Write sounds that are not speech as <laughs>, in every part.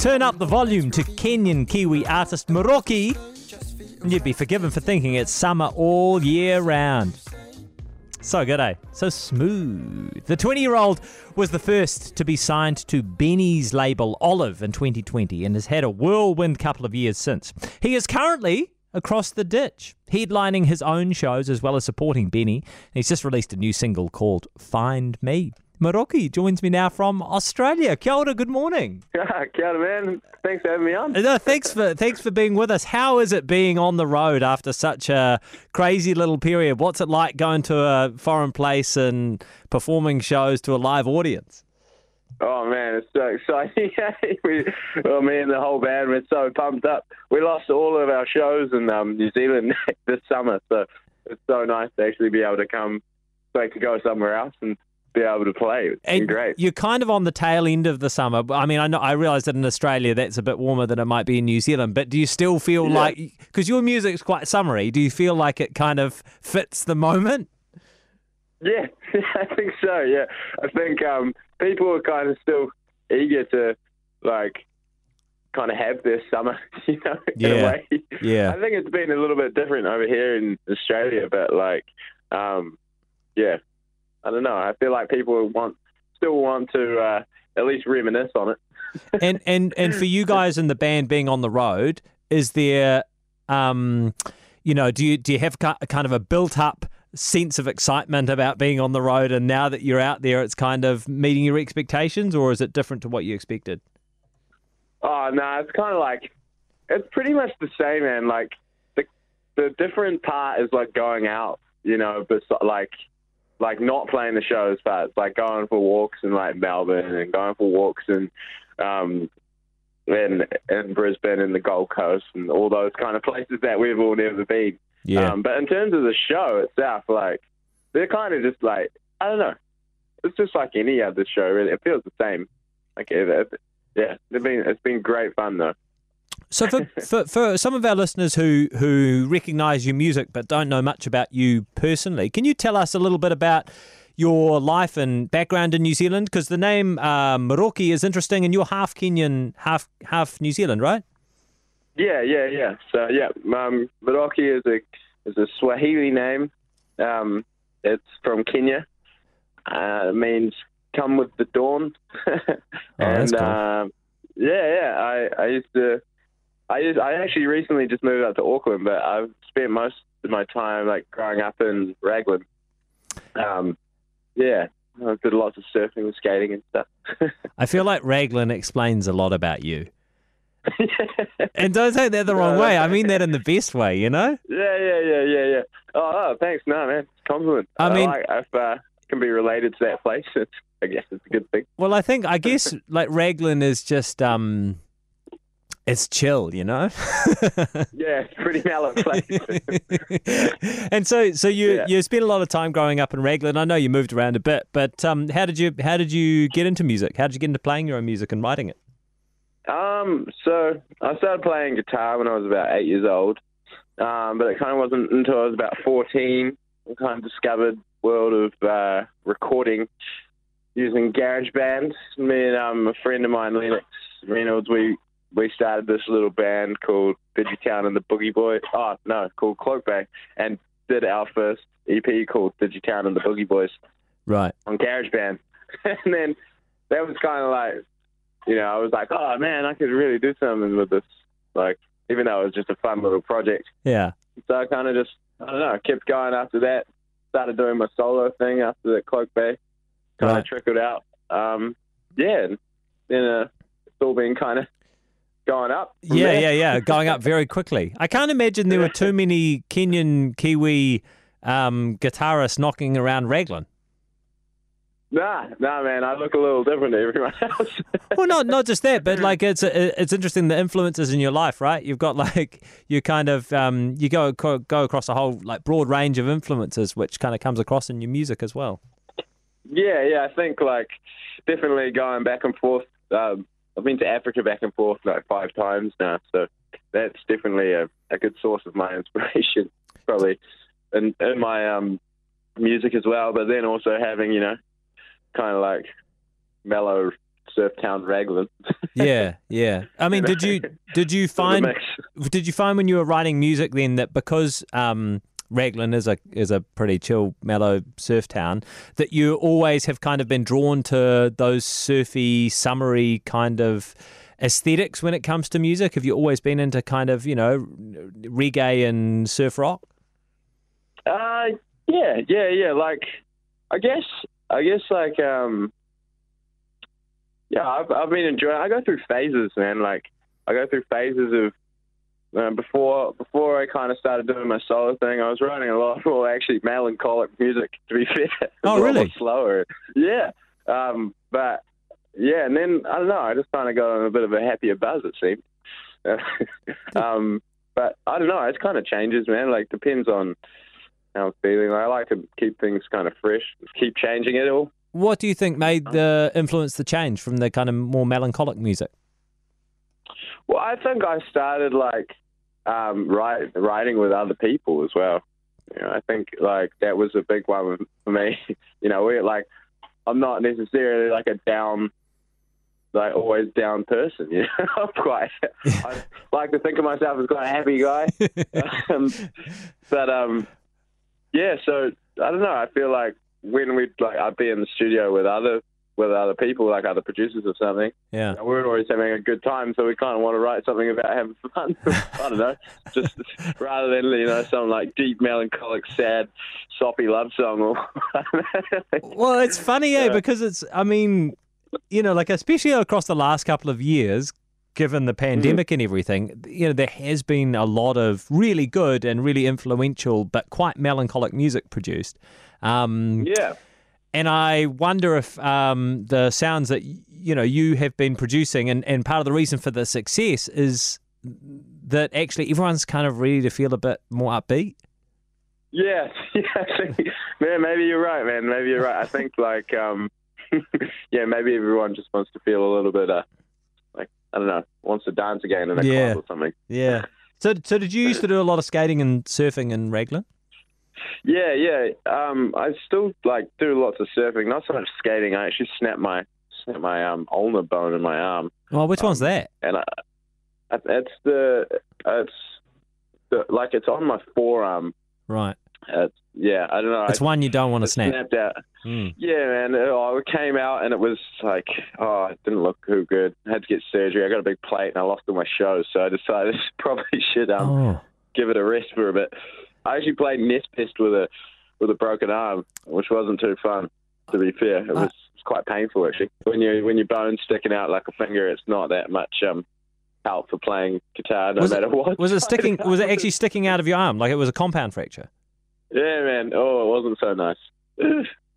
Turn up the volume to Kenyan Kiwi artist Muroki, and you'd be forgiven for thinking it's summer all year round. So good, eh? So smooth. The 20 year old was the first to be signed to Benee's label Olive in 2020 and has had a whirlwind couple of years since. He is currently across the ditch, headlining his own shows as well as supporting Benny. He's just released a new single called Find Me. Muroki joins me now from Australia. Kia ora, good morning. <laughs> Kia ora, man. Thanks for having me on. No, thanks for thanks for being with us. How is it being on the road after such a crazy little period? What's it like going to a foreign place and performing shows to a live audience? Oh man, it's so exciting! <laughs> we, well, me and the whole band we're so pumped up. We lost all of our shows in um, New Zealand <laughs> this summer, so it's so nice to actually be able to come, like to go somewhere else and be able to play. It's great. You're kind of on the tail end of the summer. I mean, I know I realise that in Australia that's a bit warmer than it might be in New Zealand. But do you still feel Yeah. like because your music's quite summery? Do you feel like it kind of fits the moment? Yeah, <laughs> I think so. Yeah, I think um, people are kind of still eager to like kind of have their summer, <laughs> you know, in Yeah. a way. Yeah. I think it's been a little bit different over here in Australia, but like, um, yeah, I don't know. I feel like people want still want to uh, at least reminisce on it. <laughs> and and and for you guys in the band being on the road, is there, um, you know, do you do you have kind of a built up sense of excitement about being on the road, and now that you're out there, it's kind of meeting your expectations, or is it different to what you expected? Oh no, it's kind of like it's pretty much the same, man. Like the the different part is like going out, you know, but like like not playing the shows, but like going for walks in like Melbourne and going for walks in um in in Brisbane and the Gold Coast and all those kind of places that we've all never been. Um, but in terms of the show itself, like they're kind of just like I don't know. It's just like any other show, really. It feels the same. Like it, it, yeah, it's been it's been great fun though. So for, <laughs> for for some of our listeners who who recognise your music but don't know much about you personally, can you tell us a little bit about your life and background in New Zealand? Because the name uh, Muroki is interesting, and you're half Kenyan, half half New Zealand, right? Yeah, yeah, yeah. So yeah, um, Muroki is a is a Swahili name. Um, it's from Kenya. Uh, it means "come with the dawn." <laughs> that's and cool. um, yeah, yeah. I I used to. I used, I actually recently just moved out to Auckland, but I've spent most of my time like growing up in Raglan. Um, yeah, I did lots of surfing and skating and stuff. <laughs> I feel like Raglan explains a lot about you. <laughs> And don't take that the wrong way. I mean that in the best way, you know? Yeah, yeah, yeah, yeah, yeah. Oh, oh thanks. No, man. Compliment. I mean- like, if uh, can be related to that place, <laughs> I guess it's a good thing. Well, I think I guess like Raglan is just um it's chill, you know? <laughs> Yeah, it's pretty mellow place. <laughs> and so so you Yeah. you spent a lot of time growing up in Raglan. I know you moved around a bit, but um how did you how did you get into music? How did you get into playing your own music and writing it? um, so I started playing guitar when I was about eight years old, um, but it kind of wasn't until I was about fourteen I kind of discovered world of uh, recording using GarageBand. Me and um, a friend of mine, Lennox Reynolds, we we started this little band called Digitown and the Boogie Boys. Oh no, called Cloak Bay, and did our first EP called Digitown and the Boogie Boys Right. on GarageBand. <laughs> and then that was kind of like, you know, I was like, oh man, I could really do something with this. Like, even though it was just a fun little project. Yeah. So I kind of just, I don't know, kept going after that. Started doing my solo thing after the Cloak Bay. Kind of Right. trickled out. Um, yeah, and then uh, it's all been kind of going up. Yeah, there. yeah, yeah. Going up very <laughs> quickly. I can't imagine there were too many Kenyan Kiwi um, guitarists knocking around Raglan. Nah, nah, man, I look a little different to everyone <laughs> else. well, not not just that, but like it's it's interesting the influences in your life, right? You've got <laughs> like you kind of um, you go go across a whole like broad range of influences, which kind of comes across in your music as well. Yeah, yeah, I think like definitely going back and forth. Um, I've been to Africa back and forth like five times now, so that's definitely a, a good source of my <laughs> inspiration, probably, and in my um, music as well. But then also having you know, kind of like mellow surf town Raglan. <laughs> Yeah, yeah. I mean, did you did you <laughs> find did you find when you were writing music then that because um, Raglan is a is a pretty chill, mellow surf town, that you always have kind of been drawn to those surfy, summery kind of aesthetics when it comes to music? Have you always been into kind of you know reggae and surf rock? Uh, yeah, yeah, yeah. Like, I guess, I guess, like, um, yeah, I've I've been enjoying. I go through phases, man. Like, I go through phases of. Uh, before before I kind of started doing my solo thing, I was writing a lot more actually melancholic music. To be <laughs> fair, Oh, a lot really? Slower, yeah. Um, but yeah, and then I don't know. I just kind of got on a bit of a happier buzz. It seemed. <laughs> um, but I don't know. It kind of changes, man. Like depends on how I'm feeling. I like to keep things kind of fresh, keep changing it all. What do you think made the influence the change from the kind of more melancholic music? Well, I think I started like um, write, writing with other people as well. You know, I think like that was a big one for me. <laughs> you know, we like I'm not necessarily like a down, like always down person. You know, <laughs> I'm quite. <laughs> I like to think of myself as quite a happy guy. um, but um, yeah. So I don't know. I feel like when we'd like I'd be in the studio with other with other people, like other producers or something. Yeah. we're always having a good time, so we kind of want to write something about having fun. <laughs> I don't know, just <laughs> rather than you know some like deep, melancholic, sad, soppy love song. Or <laughs> Well, it's funny, eh? Yeah. Because it's, I mean, you know, like especially across the last couple of years, given the pandemic and everything, you know, there has been a lot of really good and really influential, but quite melancholic music produced. Um, yeah, and I wonder if um, the sounds that you know you have been producing, and, and part of the reason for the success is that actually everyone's kind of ready to feel a bit more upbeat. yeah, <laughs> yeah. I think, man, maybe you're right, man. Maybe you're right. I think like, um, <laughs> yeah, maybe everyone just wants to feel a little bit, uh, like I don't know, wants to dance again in a Yeah. club or something. Yeah. So, so did you used to do a lot of skating and surfing in Raglan? Yeah, yeah. Um, I still like do lots of surfing, not so much skating. I actually snapped my snapped my um ulnar bone in my arm, Well, which one's Um, that? and I, I- it's the it's the, like it's on my forearm. Right. It's, yeah, I don't know. It's I, one you don't want to it snap. snapped out. Mm. Yeah, man. It, oh, it came out and it was like, oh, it didn't look too good. I had to get surgery. I got a big plate and I lost all my shows, so I decided <laughs> probably should um Oh. give it a rest for a bit. I actually played nest pest with a with a broken arm, which wasn't too fun. To be fair, it was, it was quite painful actually. When you when your bone's sticking out like a finger, it's not that much um help for playing guitar, no Was it- matter what. Was it <laughs> sticking? Was it actually sticking out of your arm? Like it was a compound fracture? Yeah, man. Oh, it wasn't so nice.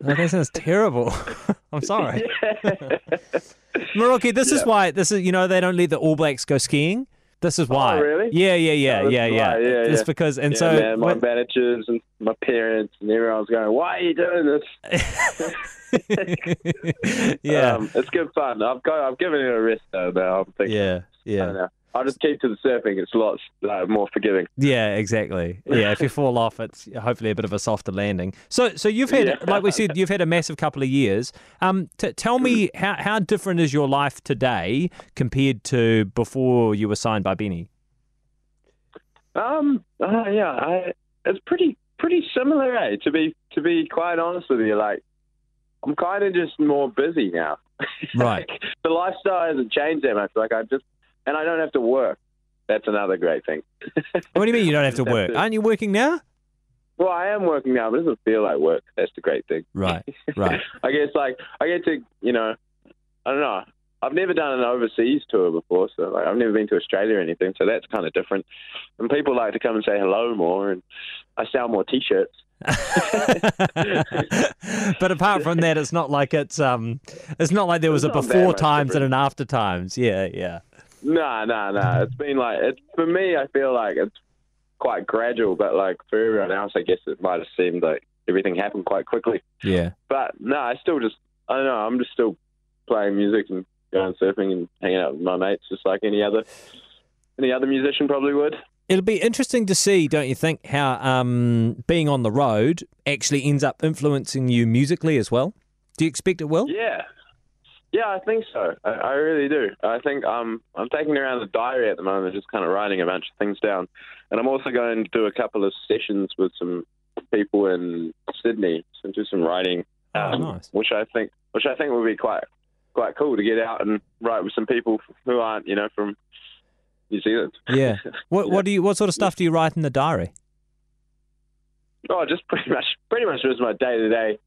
That sounds terrible. <laughs> I'm sorry. <laughs> Yeah. Muroki, this is why this is you know they don't let the All Blacks go skiing. This is why. Oh, really? Yeah, yeah, yeah, Oh, yeah, yeah. Yeah, It's yeah. because and yeah, so man, my when- managers and my parents and everyone's going, "Why are you doing this?" <laughs> yeah, <laughs> um, it's good fun. I've got, I've given it a rest though. Now I'm thinking, yeah, I yeah, don't know. I'll just keep to the surfing. It's lots uh, more forgiving. yeah, exactly. Yeah, if you <laughs> fall off, it's hopefully a bit of a softer landing. So, so you've had, Yeah. like we said, <laughs> you've had a massive couple of years. Um, t- tell me <clears throat> how how different is your life today compared to before you were signed by Benee? Um, uh, yeah, I, it's pretty pretty similar, eh? To be to be quite honest with you, like I'm kind of just more busy now. <laughs> Right. Like, the lifestyle hasn't changed that much. Like I just and I don't have to work. That's another great thing. <laughs> What do you mean you don't have to work? Aren't you working now? Well, I am working now, but it doesn't feel like work. That's the great thing. Right, <laughs> right. I guess like I get to you know, I don't know. I've never done an overseas tour before, so like, I've never been to Australia or anything, so that's kind of different. And people like to come and say hello more, and I sell more T-shirts. <laughs> but apart from that, it's not like it's um, it's not like there was It's a before times and an after times. Yeah, yeah. No, no, no. It's been like it's for me. I feel like it's quite gradual, but like for everyone else, I guess it might have seemed like everything happened quite quickly. Yeah. But no, I still just I don't know. I'm just still playing music and going surfing and hanging out with my mates, just like any other any other musician probably would. It'll be interesting to see, don't you think, how um, being on the road actually ends up influencing you musically as well? Do you expect it will? Yeah. Yeah, I think so. I, I really do. I think um, I'm taking around the diary at the moment, just kind of writing a bunch of things down, and I'm also going to do a couple of sessions with some people in Sydney, so do some writing, Oh, um, nice. which I think, which I think would be quite, quite cool to get out and write with some people who aren't, you know, from New Zealand. Yeah. <laughs> What what do you what sort of stuff do you write in the diary? Oh, just pretty much, pretty much just my day to day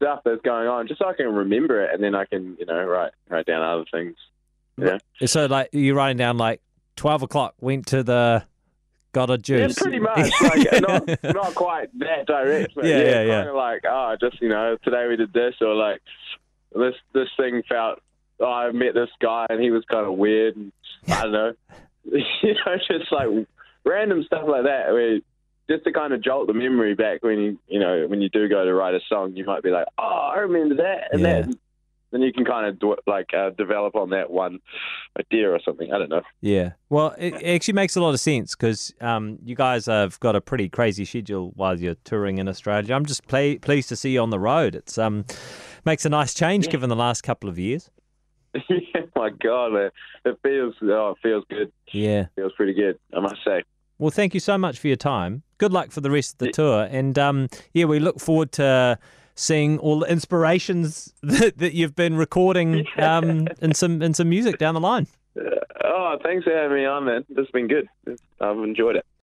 stuff that's going on, just so I can remember it, and then I can, you know, write write down other things. Yeah, So like you're writing down like twelve o'clock went to the got a yeah, juice. pretty much. Like, <laughs> not not quite that direct, but Yeah, yeah, yeah, yeah. like, oh, just you know, today we did this, or like this this thing felt. Oh, I met this guy and he was kind of weird. And, I don't know, <laughs> you know, just like random stuff like that. Where just to kind of jolt the memory back when you you know when you do go to write a song, you might be like, oh, I remember that and Yeah. that. Then you can kind of do, like uh, develop on that one idea or something. I don't know. Yeah. Well, it, it actually makes a lot of sense because um, you guys have got a pretty crazy schedule while you're touring in Australia. I'm just play, pleased to see you on the road. It's um makes a nice change given the last couple of years. <laughs> yeah, my God, man. it feels oh, it feels good. Yeah. feels pretty good, I must say. Well, thank you so much for your time. Good luck for the rest of the tour, and um, yeah, we look forward to seeing all the inspirations <laughs> that, that you've been recording um, in some in some music down the line. <laughs> Oh, thanks for having me on, man. This has been good. I've enjoyed it.